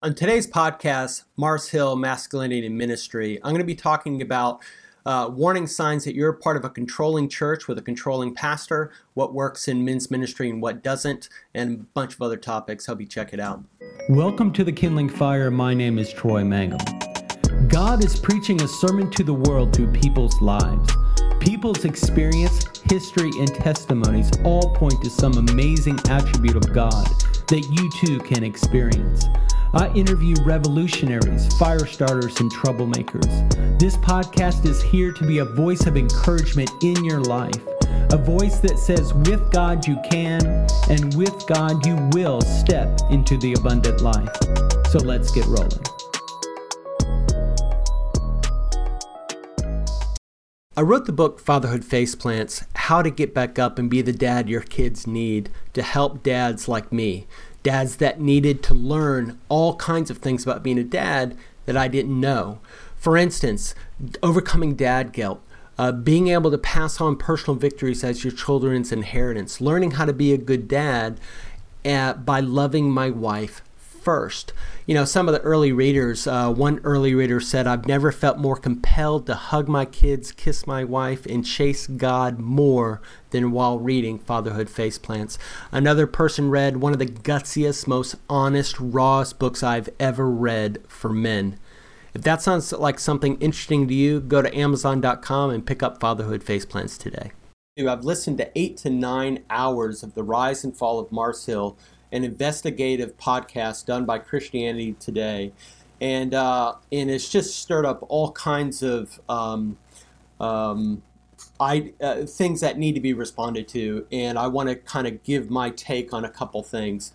On today's podcast, Mars Hill Masculinity and Ministry, I'm going to be talking about uh, warning signs that you're part of a controlling church with a controlling pastor, what works in men's ministry and what doesn't, and a bunch of other topics. Hope you check it out. Welcome to the Kindling Fire. My name is Troy Mangum. God is preaching a sermon to the world through people's lives. People's experience, history, and testimonies all point to some amazing attribute of God that you too can experience. I interview revolutionaries, fire starters, and troublemakers. This podcast is here to be a voice of encouragement in your life, a voice that says, with God you can, and with God you will step into the abundant life. So let's get rolling. I wrote the book Fatherhood Faceplants How to Get Back Up and Be the Dad Your Kids Need to help dads like me dads that needed to learn all kinds of things about being a dad that I didn't know. For instance, overcoming dad guilt, uh, being able to pass on personal victories as your children's inheritance, learning how to be a good dad uh, by loving my wife first. You know, some of the early readers, uh, one early reader said, I've never felt more compelled to hug my kids, kiss my wife, and chase God more than while reading Fatherhood Faceplants. Another person read one of the gutsiest, most honest, rawest books I've ever read for men. If that sounds like something interesting to you, go to Amazon.com and pick up Fatherhood Faceplants today. I've listened to eight to nine hours of the rise and fall of Mars Hill an investigative podcast done by Christianity Today, and uh, and it's just stirred up all kinds of um, um, I uh, things that need to be responded to, and I want to kind of give my take on a couple things,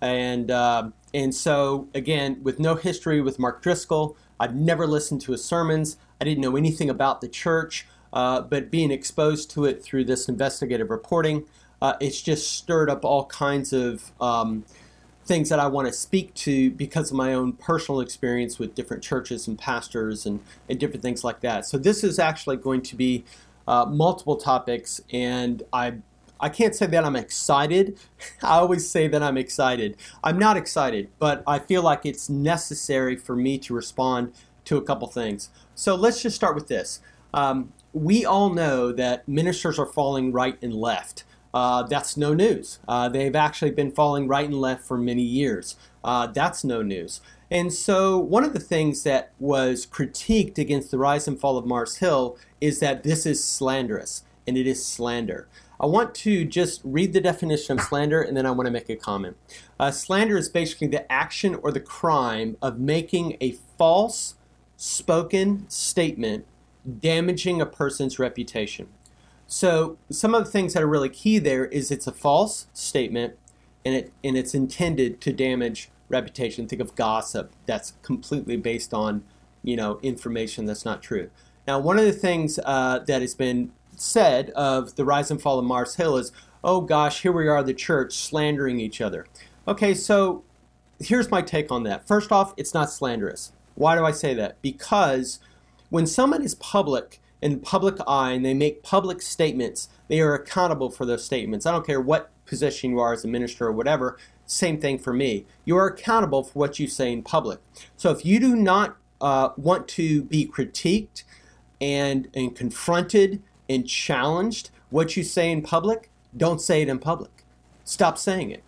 and uh, and so again with no history with Mark Driscoll, I've never listened to his sermons. I didn't know anything about the church, uh, but being exposed to it through this investigative reporting uh, it's just stirred up all kinds of um, things that I want to speak to because of my own personal experience with different churches and pastors and, and different things like that. So this is actually going to be uh, multiple topics, and I I can't say that I'm excited. I always say that I'm excited. I'm not excited, but I feel like it's necessary for me to respond to a couple things. So let's just start with this. Um, we all know that ministers are falling right and left uh, that's no news. Uh, they've actually been falling right and left for many years. Uh, that's no news. And so, one of the things that was critiqued against the rise and fall of Mars Hill is that this is slanderous, and it is slander. I want to just read the definition of slander and then I want to make a comment. Uh, slander is basically the action or the crime of making a false spoken statement damaging a person's reputation. So some of the things that are really key there is it's a false statement and it and it's intended to damage reputation. Think of gossip that's completely based on you know information that's not true. Now one of the things uh, that has been said of the rise and fall of Mars Hill is, oh gosh, here we are, the church slandering each other. Okay, so here's my take on that. First off, it's not slanderous. Why do I say that? Because when someone is public in public eye and they make public statements, they are accountable for those statements. I don't care what position you are as a minister or whatever, same thing for me. You are accountable for what you say in public. So if you do not uh, want to be critiqued and, and confronted and challenged what you say in public, don't say it in public. Stop saying it.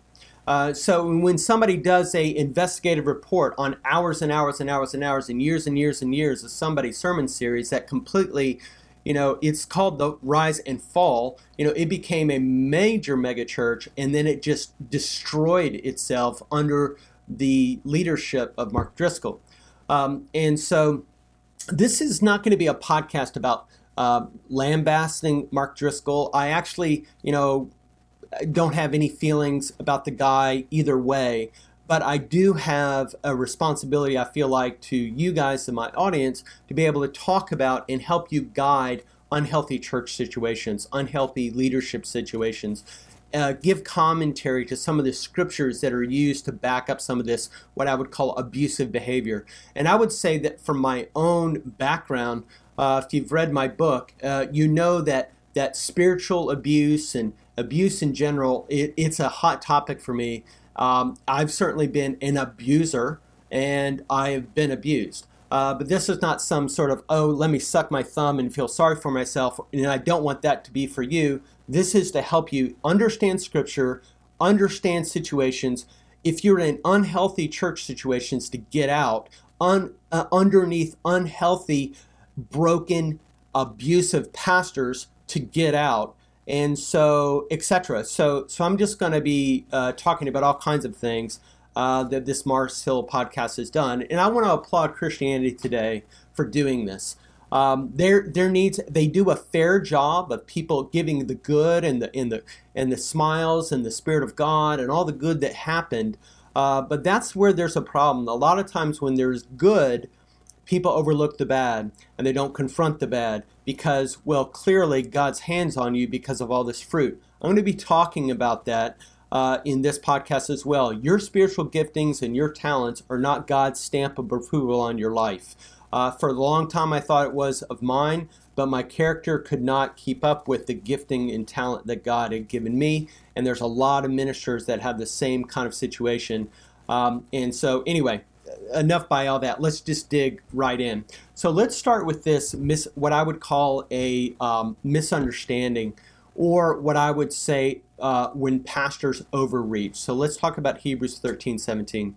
Uh, so when somebody does a investigative report on hours and hours and hours and hours and years and years and years of somebody's sermon series that completely you know it's called the rise and fall you know it became a major megachurch and then it just destroyed itself under the leadership of mark driscoll. Um, and so this is not going to be a podcast about uh, lambasting mark driscoll. I actually you know don't have any feelings about the guy either way, but I do have a responsibility, I feel like, to you guys and my audience to be able to talk about and help you guide unhealthy church situations, unhealthy leadership situations. Uh, give commentary to some of the scriptures that are used to back up some of this, what I would call abusive behavior. And I would say that from my own background, uh, if you've read my book, uh, you know that that spiritual abuse and abuse in general, it, it's a hot topic for me. Um, I've certainly been an abuser and I've been abused. Uh, but this is not some sort of, oh, let me suck my thumb and feel sorry for myself. And I don't want that to be for you. This is to help you understand scripture, understand situations. If you're in unhealthy church situations, to get out, un, uh, underneath unhealthy, broken, abusive pastors, to get out and so etc. So so I'm just going to be uh, talking about all kinds of things uh, that this Mars Hill podcast has done, and I want to applaud Christianity Today for doing this. Um, there there needs they do a fair job of people giving the good and the and the and the smiles and the spirit of God and all the good that happened. Uh, but that's where there's a problem. A lot of times when there's good, people overlook the bad and they don't confront the bad because, well, clearly God's hands on you because of all this fruit. I'm going to be talking about that uh, in this podcast as well. Your spiritual giftings and your talents are not God's stamp of approval on your life. Uh, for a long time, I thought it was of mine, but my character could not keep up with the gifting and talent that God had given me. And there's a lot of ministers that have the same kind of situation. Um, and so, anyway, enough by all that. Let's just dig right in. So let's start with this mis- what I would call a um, misunderstanding, or what I would say uh, when pastors overreach. So let's talk about Hebrews 13, 17.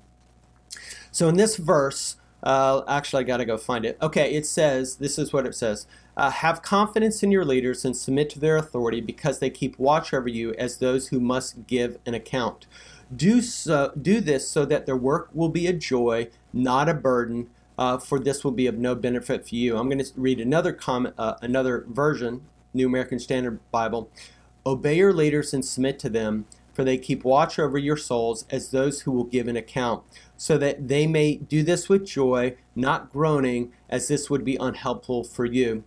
So in this verse, uh, actually, I got to go find it. Okay, it says, this is what it says uh, Have confidence in your leaders and submit to their authority because they keep watch over you as those who must give an account. Do so. Do this so that their work will be a joy, not a burden. Uh, for this will be of no benefit for you. I'm going to read another comment, uh, another version, New American Standard Bible. Obey your leaders and submit to them, for they keep watch over your souls as those who will give an account, so that they may do this with joy, not groaning, as this would be unhelpful for you.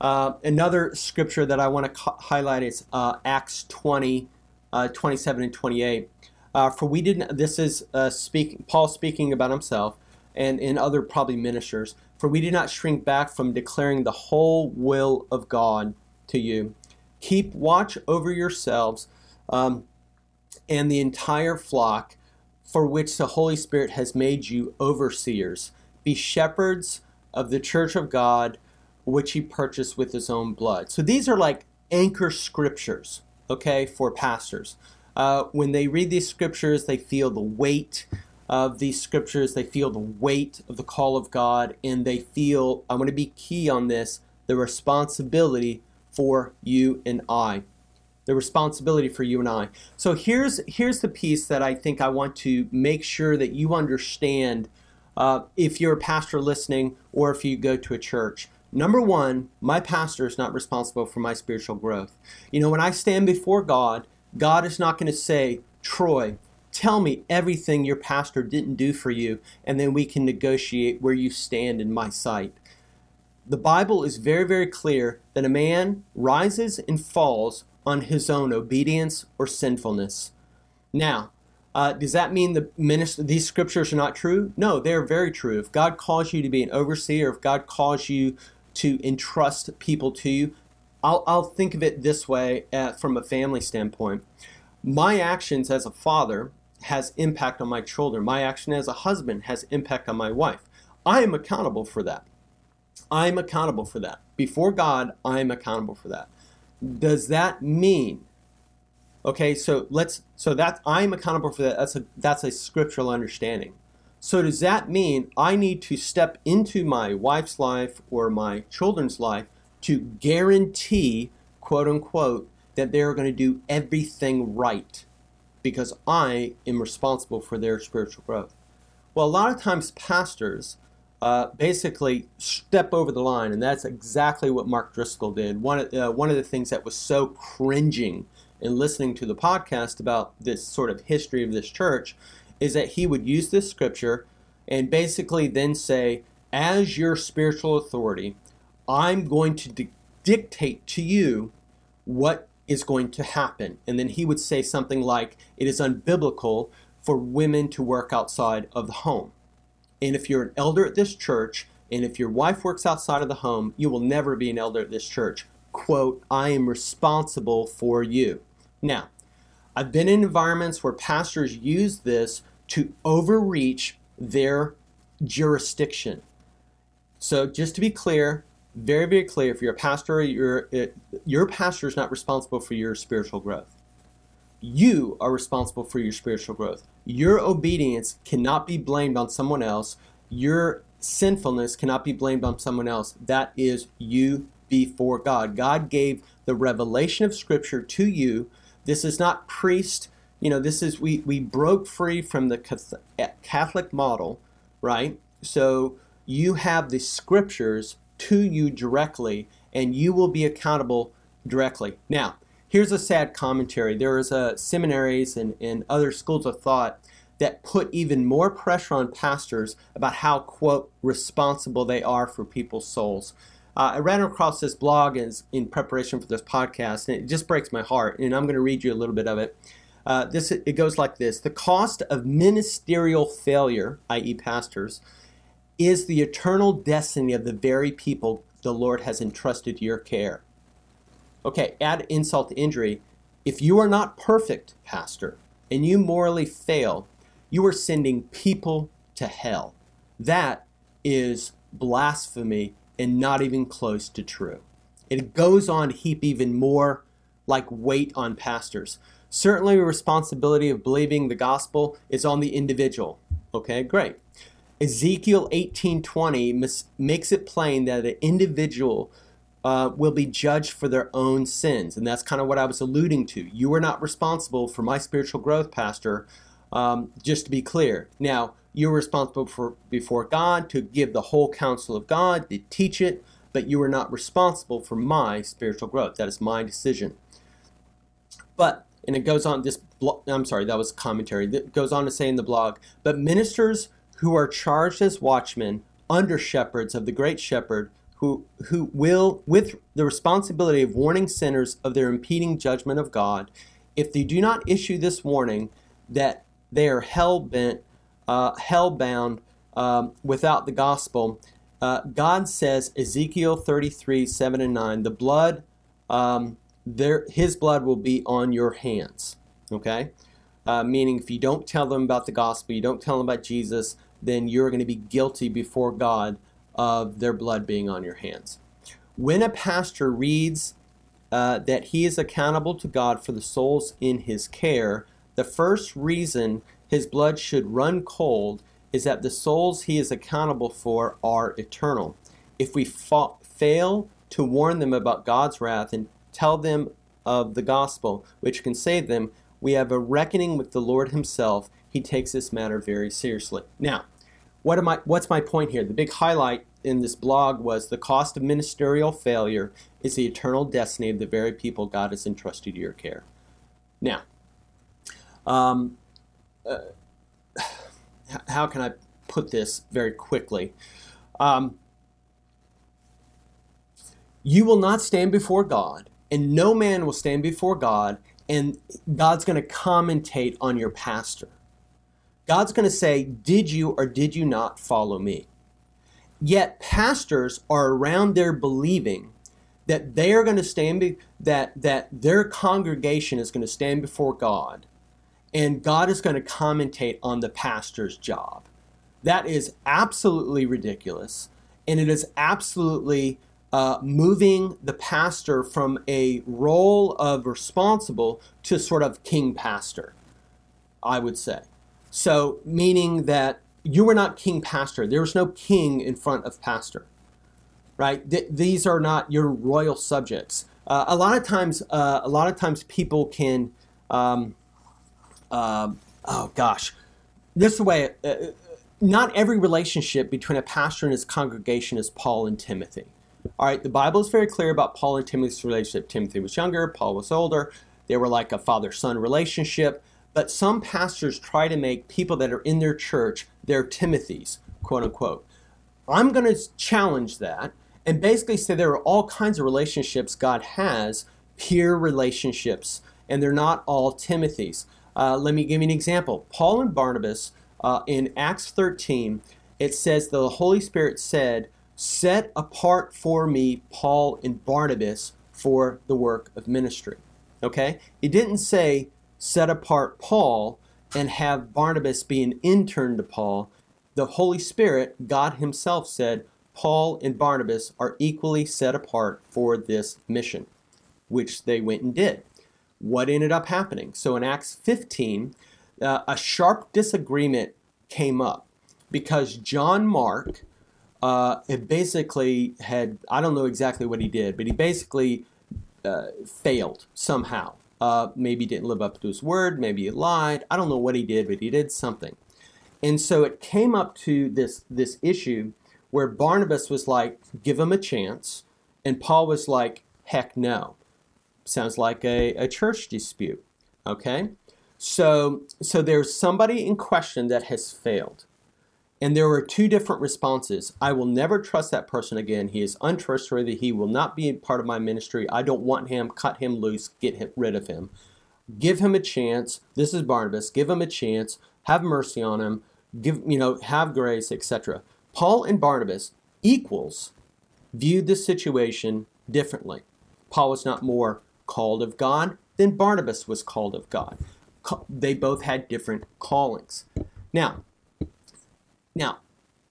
Uh, another scripture that I want to co- highlight is uh, Acts 20, uh, 27 and 28. Uh, for we didn't. This is uh, speak, Paul speaking about himself, and in other probably ministers. For we did not shrink back from declaring the whole will of God to you. Keep watch over yourselves um, and the entire flock, for which the Holy Spirit has made you overseers. Be shepherds of the church of God, which He purchased with His own blood. So these are like anchor scriptures, okay, for pastors. Uh, when they read these scriptures, they feel the weight of these scriptures, they feel the weight of the call of God, and they feel, I want to be key on this, the responsibility for you and I. The responsibility for you and I. So here's here's the piece that I think I want to make sure that you understand uh, if you're a pastor listening or if you go to a church. Number one, my pastor is not responsible for my spiritual growth. You know, when I stand before God, God is not going to say, Troy, tell me everything your pastor didn't do for you, and then we can negotiate where you stand in my sight. The Bible is very, very clear that a man rises and falls on his own obedience or sinfulness. Now, uh, does that mean the minister, these scriptures are not true? No, they're very true. If God calls you to be an overseer, if God calls you to entrust people to you, I'll, I'll think of it this way uh, from a family standpoint. My actions as a father has impact on my children. My action as a husband has impact on my wife. I am accountable for that. I'm accountable for that. Before God, I'm accountable for that. Does that mean okay, so let's so that I'm accountable for that. That's a that's a scriptural understanding. So does that mean I need to step into my wife's life or my children's life to guarantee, quote unquote, that they're going to do everything right because I am responsible for their spiritual growth? Well, a lot of times pastors uh, basically step over the line, and that's exactly what Mark Driscoll did. One of, uh, one of the things that was so cringing in listening to the podcast about this sort of history of this church is that he would use this scripture and basically then say, as your spiritual authority, I'm going to di- dictate to you what is going to happen. And then he would say something like, it is unbiblical for women to work outside of the home. And if you're an elder at this church, and if your wife works outside of the home, you will never be an elder at this church. Quote, I am responsible for you. Now, I've been in environments where pastors use this to overreach their jurisdiction. So just to be clear, very very clear, if you're a pastor, your your pastor is not responsible for your spiritual growth. You are responsible for your spiritual growth. Your obedience cannot be blamed on someone else. Your sinfulness cannot be blamed on someone else. That is you before God. God gave the revelation of Scripture to you. This is not priest. You know, this is we we broke free from the Catholic model, right? So you have the Scriptures to you directly, and you will be accountable directly. Now, here's a sad commentary. There is a seminaries and, and other schools of thought that put even more pressure on pastors about how, quote, responsible they are for people's souls. Uh, I ran across this blog as, in preparation for this podcast, and it just breaks my heart. And I'm going to read you a little bit of it. Uh, this it goes like this: The cost of ministerial failure, i.e., pastors, is the eternal destiny of the very people the Lord has entrusted your care. Okay, add insult to injury. If you are not perfect, pastor, and you morally fail, you are sending people to hell. That is blasphemy and not even close to true. It goes on to heap even more like weight on pastors. Certainly, the responsibility of believing the gospel is on the individual. Okay, great. Ezekiel 18:20 makes it plain that an individual uh, will be judged for their own sins, and that's kind of what I was alluding to. You are not responsible for my spiritual growth, Pastor. Um, just to be clear, now you're responsible for before God to give the whole counsel of God, to teach it, but you are not responsible for my spiritual growth. That is my decision. But and it goes on this. I'm sorry, that was commentary. That goes on to say in the blog, but ministers who are charged as watchmen, under shepherds of the great shepherd, who, who will, with the responsibility of warning sinners of their impeding judgment of God, if they do not issue this warning that they are hell bent, uh, hell bound um, without the gospel, uh, God says, Ezekiel 33, 7 and 9, the blood, um, there, his blood will be on your hands. Okay? Uh, meaning, if you don't tell them about the gospel, you don't tell them about Jesus, then you're going to be guilty before God of their blood being on your hands. When a pastor reads uh, that he is accountable to God for the souls in his care, the first reason his blood should run cold is that the souls he is accountable for are eternal. If we fa- fail to warn them about God's wrath and tell them of the gospel, which can save them, we have a reckoning with the Lord Himself he takes this matter very seriously. Now, what am I, what's my point here? The big highlight in this blog was the cost of ministerial failure is the eternal destiny of the very people God has entrusted to your care. Now, um, uh, how can I put this very quickly? Um, you will not stand before God, and no man will stand before God, and God's going to commentate on your pastor. God's going to say, Did you or did you not follow me? Yet pastors are around there believing that they are going to stand, be, that, that their congregation is going to stand before God and God is going to commentate on the pastor's job. That is absolutely ridiculous. And it is absolutely uh, moving the pastor from a role of responsible to sort of king pastor, I would say. So, meaning that you were not king pastor. There was no king in front of pastor, right? Th- these are not your royal subjects. Uh, a lot of times, uh, a lot of times people can, um, uh, oh gosh, this way. Uh, not every relationship between a pastor and his congregation is Paul and Timothy. All right, the Bible is very clear about Paul and Timothy's relationship. Timothy was younger, Paul was older. They were like a father son relationship. But some pastors try to make people that are in their church their Timothys, quote unquote. I'm going to challenge that and basically say there are all kinds of relationships God has, peer relationships, and they're not all Timothys. Uh, let me give you an example. Paul and Barnabas uh, in Acts 13, it says the Holy Spirit said, Set apart for me Paul and Barnabas for the work of ministry. Okay? It didn't say set apart Paul and have Barnabas be an intern to Paul. the Holy Spirit, God Himself said, Paul and Barnabas are equally set apart for this mission, which they went and did. What ended up happening? So in Acts 15, uh, a sharp disagreement came up because John Mark uh, it basically had, I don't know exactly what he did, but he basically uh, failed somehow. Uh, maybe didn't live up to his word, maybe he lied. I don't know what he did, but he did something. And so it came up to this, this issue where Barnabas was like, give him a chance. And Paul was like, heck no. Sounds like a, a church dispute. Okay? So, so there's somebody in question that has failed. And there were two different responses. I will never trust that person again. He is untrustworthy. He will not be part of my ministry. I don't want him. Cut him loose. Get him, rid of him. Give him a chance. This is Barnabas. Give him a chance. Have mercy on him. Give you know have grace, etc. Paul and Barnabas equals viewed the situation differently. Paul was not more called of God then Barnabas was called of God. They both had different callings. Now, now,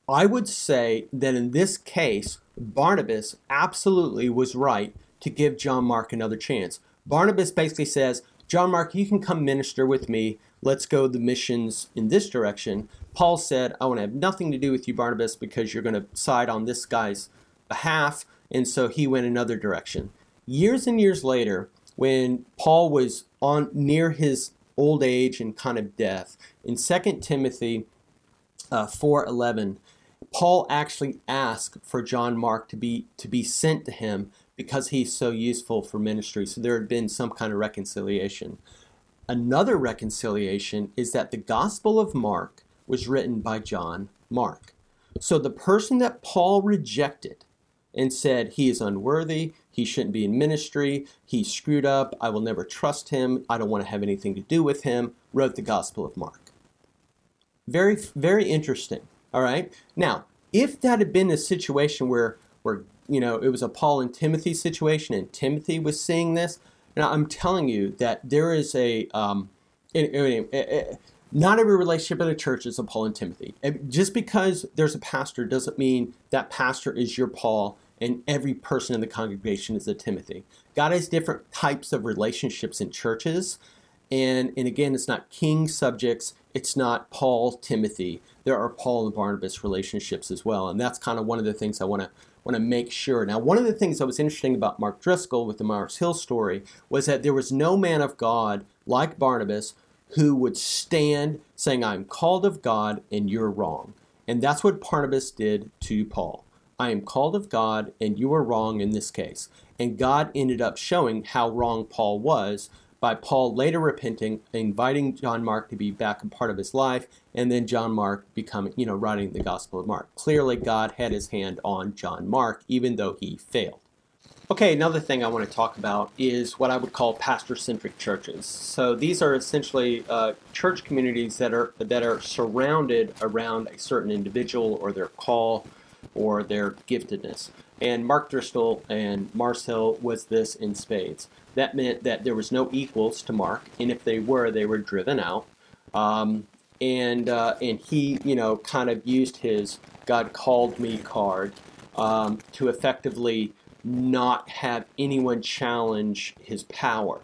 I would say that in this case, Barnabas absolutely was right to give John Mark another chance. Barnabas basically says, John Mark, you can come minister with me. Let's go the missions in this direction. Paul said, I want to have nothing to do with you, Barnabas, because you're going to side on this guy's behalf. And so he went another direction. Years and years later, when Paul was on near his old age and kind of death, in 2 Timothy uh, 4:11, Paul actually asked for John Mark to be to be sent to him because he's so useful for ministry. So there had been some kind of reconciliation. Another reconciliation is that the Gospel of Mark was written by John Mark. So the person that Paul rejected and said he is unworthy, he shouldn't be in ministry, he screwed up, I will never trust him, I don't want to have anything to do with him, wrote the Gospel of Mark. Very, very interesting. All right. Now, if that had been a situation where, where you know, it was a Paul and Timothy situation, and Timothy was seeing this, now I'm telling you that there is a, um, not every relationship in a church is a Paul and Timothy. Just because there's a pastor doesn't mean that pastor is your Paul and every person in the congregation is a Timothy. God has different types of relationships in churches. And, and again, it's not king subjects, it's not Paul, Timothy. There are Paul and Barnabas relationships as well. And that's kind of one of the things I want to want to make sure. Now, one of the things that was interesting about Mark Driscoll with the Mars Hill story was that there was no man of God like Barnabas who would stand saying, I'm called of God and you're wrong. And that's what Barnabas did to Paul. I am called of God and you are wrong in this case. And God ended up showing how wrong Paul was by Paul later repenting, inviting John Mark to be back a part of his life, and then John Mark becoming, you know, writing the Gospel of Mark. Clearly, God had his hand on John Mark, even though he failed. Okay, another thing I want to talk about is what I would call pastor-centric churches. So these are essentially uh, church communities that are that are surrounded around a certain individual or their call or their giftedness. And Mark Driscoll and Mars Hill was this in spades. That meant that there was no equals to Mark, and if they were, they were driven out. Um, and uh, and he, you know, kind of used his "God called me" card um, to effectively not have anyone challenge his power.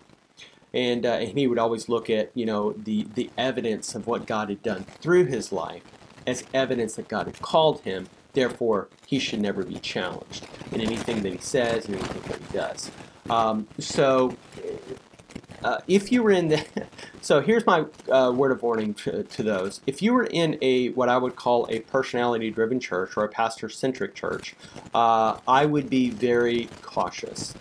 And, uh, and he would always look at, you know, the, the evidence of what God had done through his life as evidence that God had called him Therefore, he should never be challenged in anything that he says and anything that he does. Um, so, uh, if you were in the, so here's my uh, word of warning to, to, those. If you were in a what I would call a personality-driven church or a pastor-centric church, uh, I would be very cautious.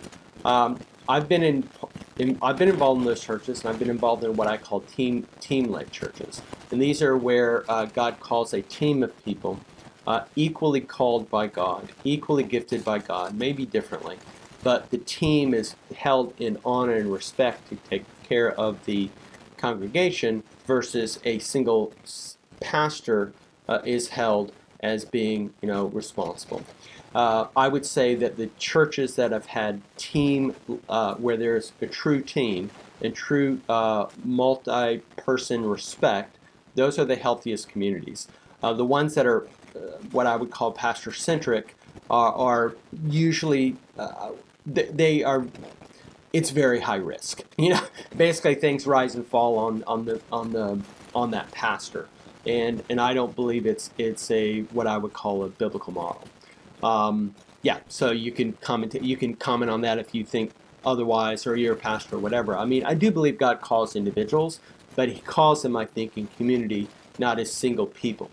Um, I've been in, in, I've been involved in those churches, and I've been involved in what I call team team-led churches, and these are where uh, God calls a team of people uh, equally called by God, equally gifted by God, maybe differently, but the team is held in honor and respect to take care of the congregation versus a single pastor uh, is held as being, you know, responsible. Uh, I would say that the churches that have had team, uh, where there's a true team and true uh, multi-person respect, those are the healthiest communities. Uh, the ones that are what I would call pastor centric are, are usually uh, they, they are it's very high risk. You know, basically things rise and fall on, on the on the on that pastor, and and I don't believe it's it's a what I would call a biblical model. Um, yeah, so you can comment you can comment on that if you think otherwise, or you're a pastor or whatever. I mean, I do believe God calls individuals, but He calls them, I think, in community, not as single people.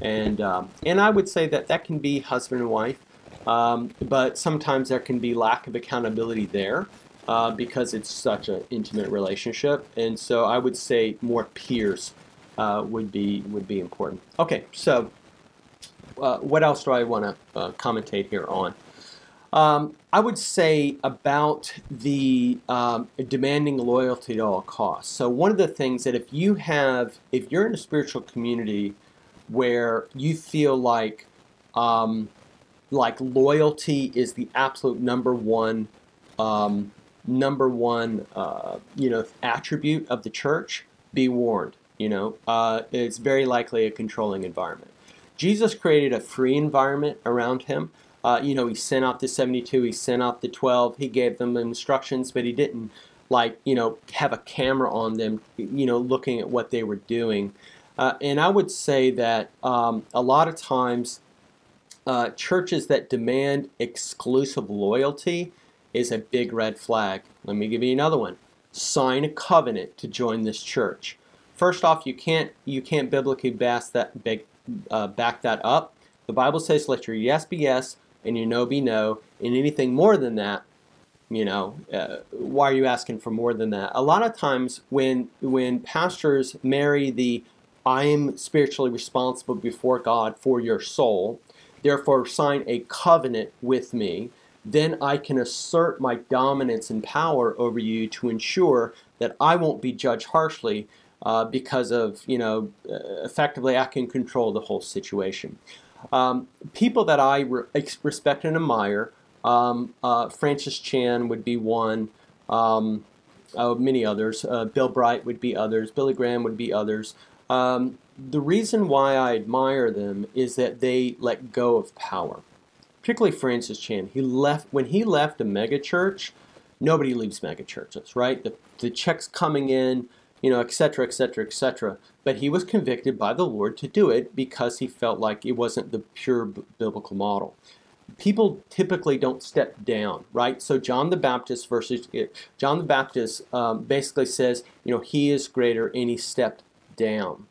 And um, and I would say that that can be husband and wife, um, but sometimes there can be lack of accountability there uh, because it's such an intimate relationship. And so I would say more peers uh, would be would be important. Okay, so uh, what else do I want to uh, commentate here on? Um, I would say about the um, demanding loyalty at all costs. So one of the things that if you have, if you're in a spiritual community where you feel like, um, like loyalty is the absolute number one um, number one, uh, you know, attribute of the church, be warned. You know, uh, it's very likely a controlling environment. Jesus created a free environment around him. Uh, you know, he sent out the 72, he sent out the 12, he gave them instructions, but he didn't, like, you know, have a camera on them, you know, looking at what they were doing. Uh, and I would say that um, a lot of times, uh, churches that demand exclusive loyalty is a big red flag. Let me give you another one. Sign a covenant to join this church. First off, you can't you can't biblically back that uh, back that up. The Bible says, "Let your yes be yes and your no be no." And anything more than that, you know, uh, why are you asking for more than that? A lot of times, when when pastors marry the "I am spiritually responsible before God for your soul," therefore sign a covenant with me then I can assert my dominance and power over you to ensure that I won't be judged harshly uh, because of, you know, uh, effectively I can control the whole situation. Um, people that I re- respect and admire, um, uh, Francis Chan would be one, um, oh, many others. Uh, Bill Bright would be others. Billy Graham would be others. Um, the reason why I admire them is that they let go of power particularly Francis Chan. He left when he left a megachurch. Nobody leaves megachurches, right? The, the checks coming in, you know, et cetera, et cetera, et cetera. But he was convicted by the Lord to do it because he felt like it wasn't the pure b- biblical model. People typically don't step down, right? So John the Baptist versus eh, John the Baptist um, basically says, you know, he is greater and he stepped down.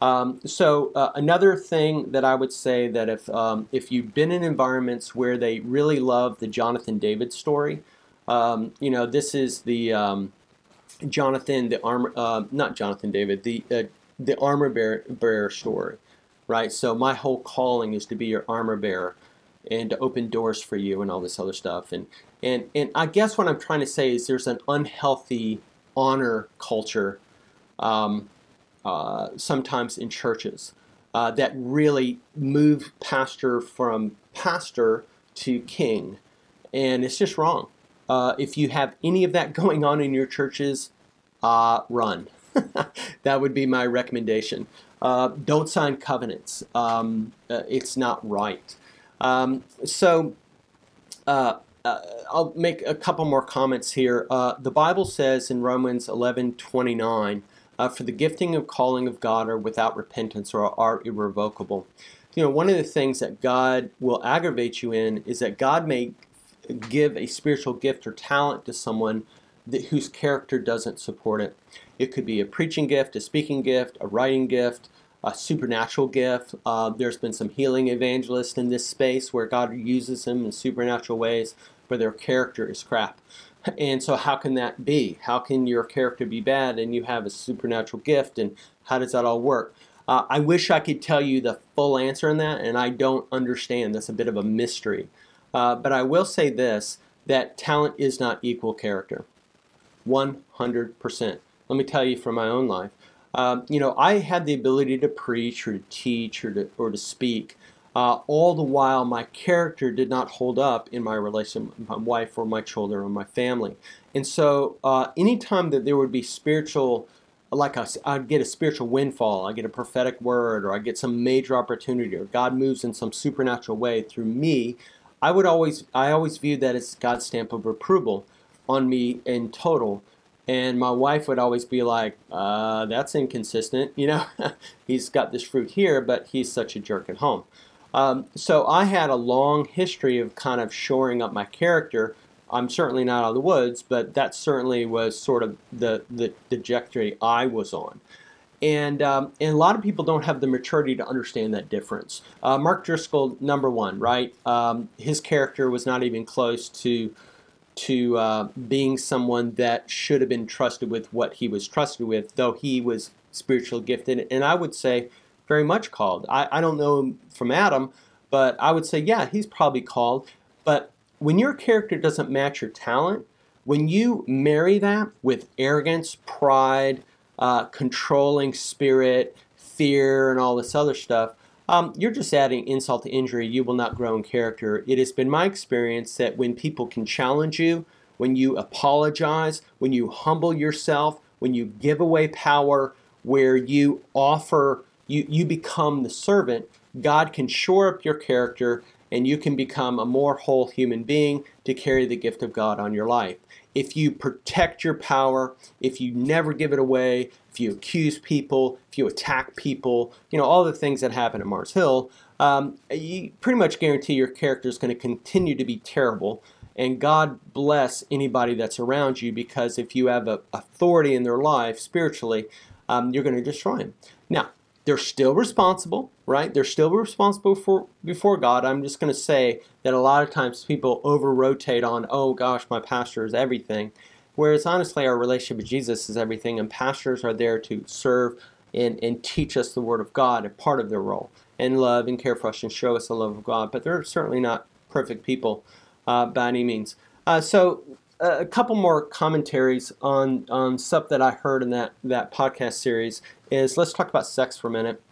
Um, so uh, another thing that I would say that if um, if you've been in environments where they really love the Jonathan David story, um, you know this is the um, Jonathan the armor uh, not Jonathan David the uh, the armor bearer, bearer story, right? So my whole calling is to be your armor bearer and to open doors for you and all this other stuff and and and I guess what I'm trying to say is there's an unhealthy honor culture. Um, uh, sometimes in churches uh, that really move pastor from pastor to king. And it's just wrong. Uh, if you have any of that going on in your churches, uh, run. that would be my recommendation. Uh, don't sign covenants. Um, it's not right. Um, so, uh, I'll make a couple more comments here. Uh, the Bible says in Romans 11 29, uh, for the gifting of calling of God are without repentance or are irrevocable. You know, one of the things that God will aggravate you in is that God may give a spiritual gift or talent to someone that, whose character doesn't support it. It could be a preaching gift, a speaking gift, a writing gift, a supernatural gift. Uh, there's been some healing evangelists in this space where God uses them in supernatural ways, but their character is crap. And so, how can that be? How can your character be bad and you have a supernatural gift? And how does that all work? Uh, I wish I could tell you the full answer on that, and I don't understand. That's a bit of a mystery. Uh, but I will say this that talent is not equal character. 100%. Let me tell you from my own life. Uh, you know, I had the ability to preach or to teach or to, or to speak, uh, all the while, my character did not hold up in my relation with my wife or my children or my family. And so, uh, anytime that there would be spiritual like I'd get a spiritual windfall, I get a prophetic word, or I get some major opportunity, or God moves in some supernatural way through me, I would always I always view that as God's stamp of approval on me in total. And my wife would always be like, uh, "That's inconsistent." You know, he's got this fruit here, but he's such a jerk at home. Um, so I had a long history of kind of shoring up my character I'm certainly not out of the woods, but that certainly was sort of the, the, trajectory I was on. And, um, and a lot of people don't have the maturity to understand that difference. Uh, Mark Driscoll, number one, right? Um, his character was not even close to to uh, being someone that should have been trusted with what he was trusted with, though he was spiritually gifted, and I would say very much called. I, I don't know him from Adam, but I would say, yeah, he's probably called. But when your character doesn't match your talent, when you marry that with arrogance, pride, uh, controlling spirit, fear, and all this other stuff, um, you're just adding insult to injury. You will not grow in character. It has been my experience that when people can challenge you, when you apologize, when you humble yourself, when you give away power, where you offer, you, you become the servant, God can shore up your character and you can become a more whole human being to carry the gift of God on your life. If you protect your power, if you never give it away, if you accuse people, if you attack people, you know, all the things that happen at Mars Hill, um, you pretty much guarantee your character is going to continue to be terrible. And God bless anybody that's around you because if you have a authority in their life spiritually, um, you're going to destroy them. Now, they're still responsible, right? They're still responsible for before God. I'm just going to say that a lot of times people over rotate on, oh gosh, my pastor is everything. Whereas honestly, our relationship with Jesus is everything, and pastors are there to serve and, and teach us the Word of God, a part of their role, and love and care for us and show us the love of God. But they're certainly not perfect people uh, by any means. Uh, so a couple more commentaries on on stuff that I heard in that that podcast series is let's talk about sex for a minute.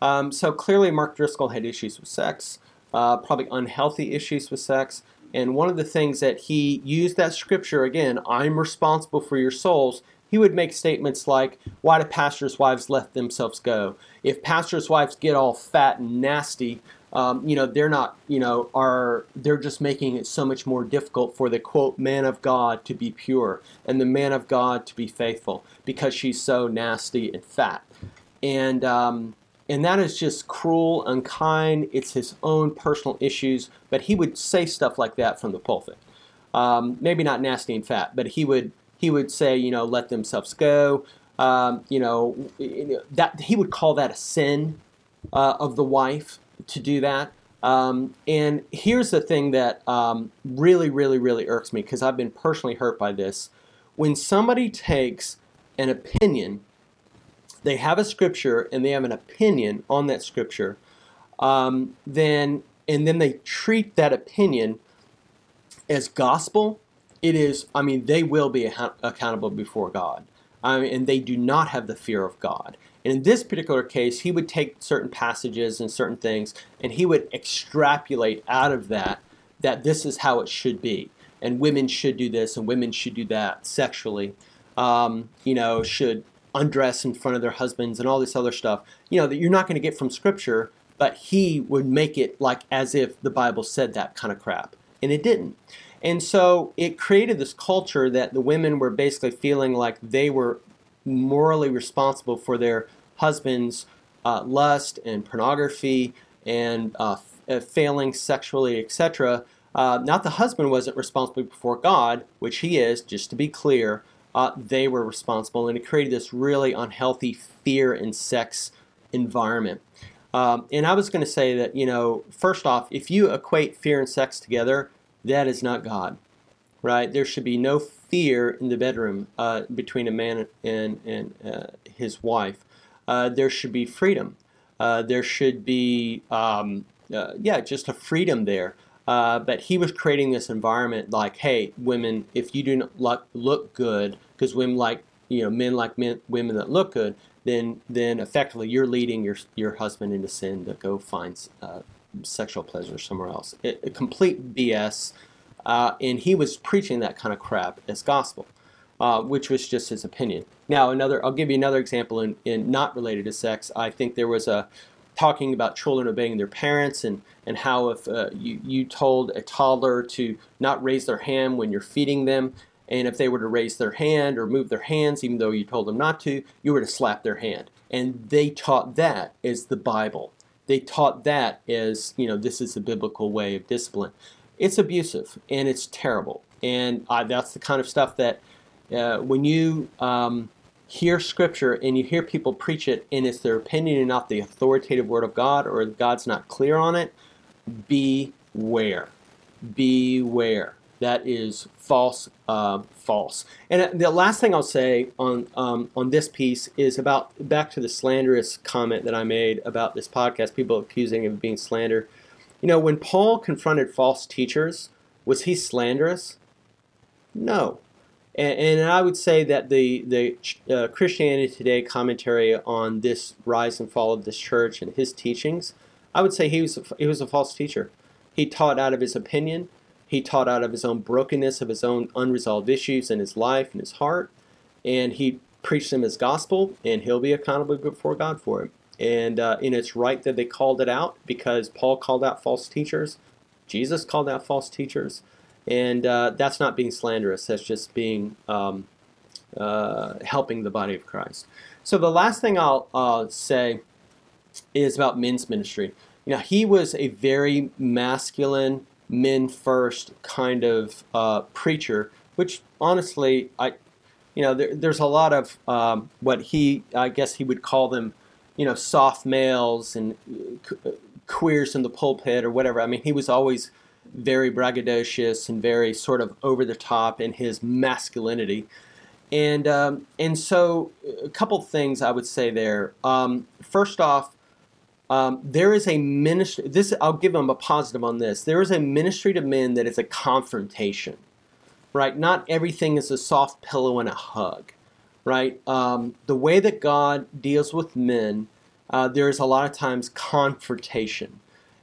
Um, so clearly, Mark Driscoll had issues with sex, uh, probably unhealthy issues with sex, and one of the things that he used that scripture again, "I'm responsible for your souls." He would make statements like, "Why do pastors' wives let themselves go? If pastors' wives get all fat and nasty, um, you know, they're not, you know, are they're just making it so much more difficult for the quote man of God to be pure and the man of God to be faithful because she's so nasty and fat, and um, and that is just cruel, unkind. It's his own personal issues, but he would say stuff like that from the pulpit. Um, maybe not nasty and fat, but he would he would say, you know, let themselves go. Um, you know, that he would call that a sin uh, of the wife to do that. Um, and here's the thing that um, really, really, really irks me because I've been personally hurt by this. When somebody takes an opinion, they have a scripture and they have an opinion on that scripture, um, then and then they treat that opinion as gospel. It is, I mean, they will be accountable before God. Mean, and they do not have the fear of God. And in this particular case, he would take certain passages and certain things, and he would extrapolate out of that that this is how it should be, and women should do this, and women should do that sexually. Um, you know, should undress in front of their husbands and all this other stuff. You know that you're not going to get from Scripture, but he would make it like as if the Bible said that kind of crap, and it didn't. And so it created this culture that the women were basically feeling like they were morally responsible for their husband's uh, lust and pornography and uh, uh, failing sexually, etc. Uh, not the husband wasn't responsible before God, which he is, just to be clear. Uh, they were responsible, and it created this really unhealthy fear and sex environment. Um, and I was going to say that, you know, first off, if you equate fear and sex together, that is not God, right? There should be no fear in the bedroom uh, between a man and, and uh, his wife. Uh, there should be freedom. Uh, there should be, um, uh, yeah, just a freedom there. Uh, but he was creating this environment like, hey, women, if you do not look, look good, because women like, you know, men like men, women that look good, then then effectively you're leading your your husband into sin to go find uh, sexual pleasure somewhere else. It, a complete BS uh, and he was preaching that kind of crap as gospel. uh, which was just his opinion. Now, another, I'll give you another example in, in not related to sex. I think there was a talking about children obeying their parents and, and how if uh, you, you told a toddler to not raise their hand when you're feeding them, and if they were to raise their hand or move their hands, even though you told them not to, you were to slap their hand. And they taught that as the Bible. They taught that as, you know, this is the biblical way of discipline. It's abusive and it's terrible. And I, that's the kind of stuff that uh, when you um, hear scripture and you hear people preach it and it's their opinion and not the authoritative word of God or God's not clear on it, beware. Beware. That is false, uh, false. And the last thing I'll say on um, on this piece is about back to the slanderous comment that I made about this podcast. People accusing him of being slander. You know, when Paul confronted false teachers, was he slanderous? No, and, I would say that the the uh, Christianity Today commentary on this rise and fall of this church and his teachings, I would say he was he was a false teacher. He taught out of his opinion. He taught out of his own brokenness, of his own unresolved issues in his life and his heart, and he preached them as gospel, and he'll be accountable before God for it. And uh, and it's right that they called it out because Paul called out false teachers, Jesus called out false teachers, and uh, that's not being slanderous. That's just being um, uh, helping the body of Christ. So the last thing I'll uh, say is about men's ministry. You know, he was a very masculine, men first kind of uh, preacher, which honestly, I, you know, there, there's a lot of um, what he, I guess he would call them, you know, soft males and uh, queers in the pulpit or whatever. I mean, he was always very braggadocious and very sort of over the top in his masculinity. And um, and so a couple things I would say there. Um, first off, um, there is a ministry. This I'll give them a positive on this. There is a ministry to men that is a confrontation, right? Not everything is a soft pillow and a hug, right? Um, the way that God deals with men, uh, there is a lot of times confrontation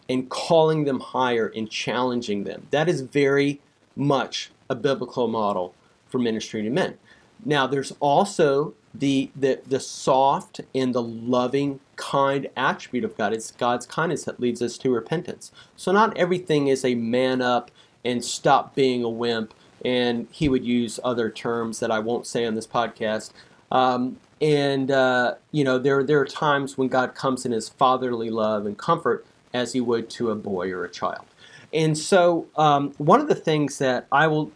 and calling them higher and challenging them. That is very much a biblical model for ministry to men. Now, there's also the, the, the soft and the loving, kind attribute of God. It's God's kindness that leads us to repentance. So, not everything is a man up and stop being a wimp. And he would use other terms that I won't say on this podcast. Um, and, uh, you know, there, there are times when God comes in his fatherly love and comfort as he would to a boy or a child. And so, um, one of the things that I will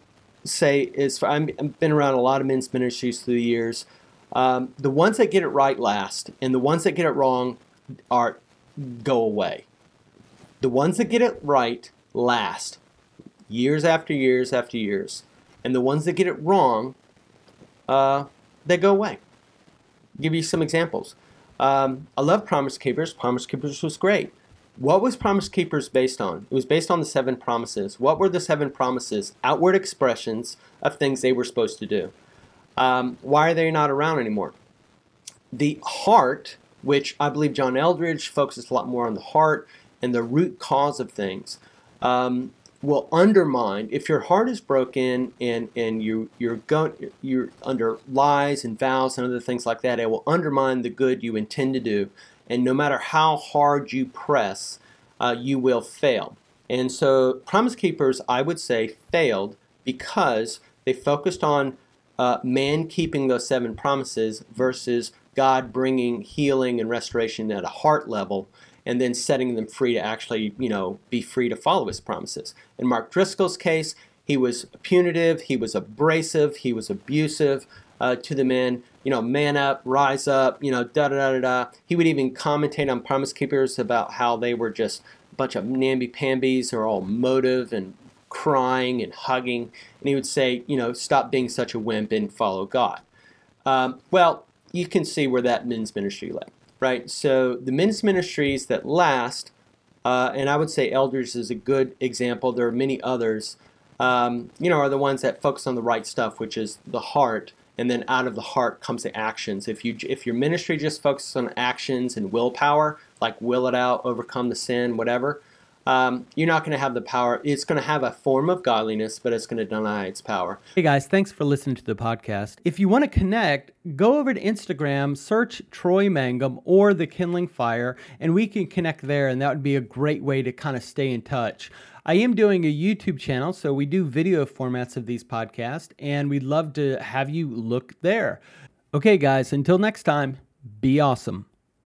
say is for, I've been around a lot of men's ministries through the years. Um, the ones that get it right last, and the ones that get it wrong are go away. The ones that get it right last, years after years after years, and the ones that get it wrong, uh, they go away. I'll give you some examples. Um, I love Promise Keepers. Promise Keepers was great. What was Promise Keepers based on? It was based on the seven promises. What were the seven promises? Outward expressions of things they were supposed to do. Um, why are they not around anymore? The heart, which I believe John Eldredge focuses a lot more on the heart and the root cause of things, um, will undermine if your heart is broken and and you you're you're under lies and vows and other things like that. It will undermine the good you intend to do and no matter how hard you press, uh, you will fail. And so, Promise Keepers, I would say, failed because they focused on uh, man keeping those seven promises versus God bringing healing and restoration at a heart level and then setting them free to actually, you know, be free to follow his promises. In Mark Driscoll's case, he was punitive, he was abrasive, he was abusive uh, to the men you know, man up, rise up, you know, da da da da. He would even commentate on Promise Keepers about how they were just a bunch of namby pambies are all motive and crying and hugging. And he would say, you know, stop being such a wimp and follow God. Um, well, you can see where that men's ministry led, right? So the men's ministries that last, uh, and I would say Elders is a good example. There are many others, um, you know, are the ones that focus on the right stuff, which is the heart and then out of the heart comes the actions. If you if your ministry just focuses on actions and willpower, like will it out, overcome the sin, whatever, um, you're not going to have the power. It's going to have a form of godliness, but it's going to deny its power. Hey guys, thanks for listening to the podcast. If you want to connect, go over to Instagram, search Troy Mangum or The Kindling Fire, and we can connect there, and that would be a great way to kind of stay in touch. I am doing a YouTube channel, so we do video formats of these podcasts, and we'd love to have you look there. Okay, guys, until next time, be awesome.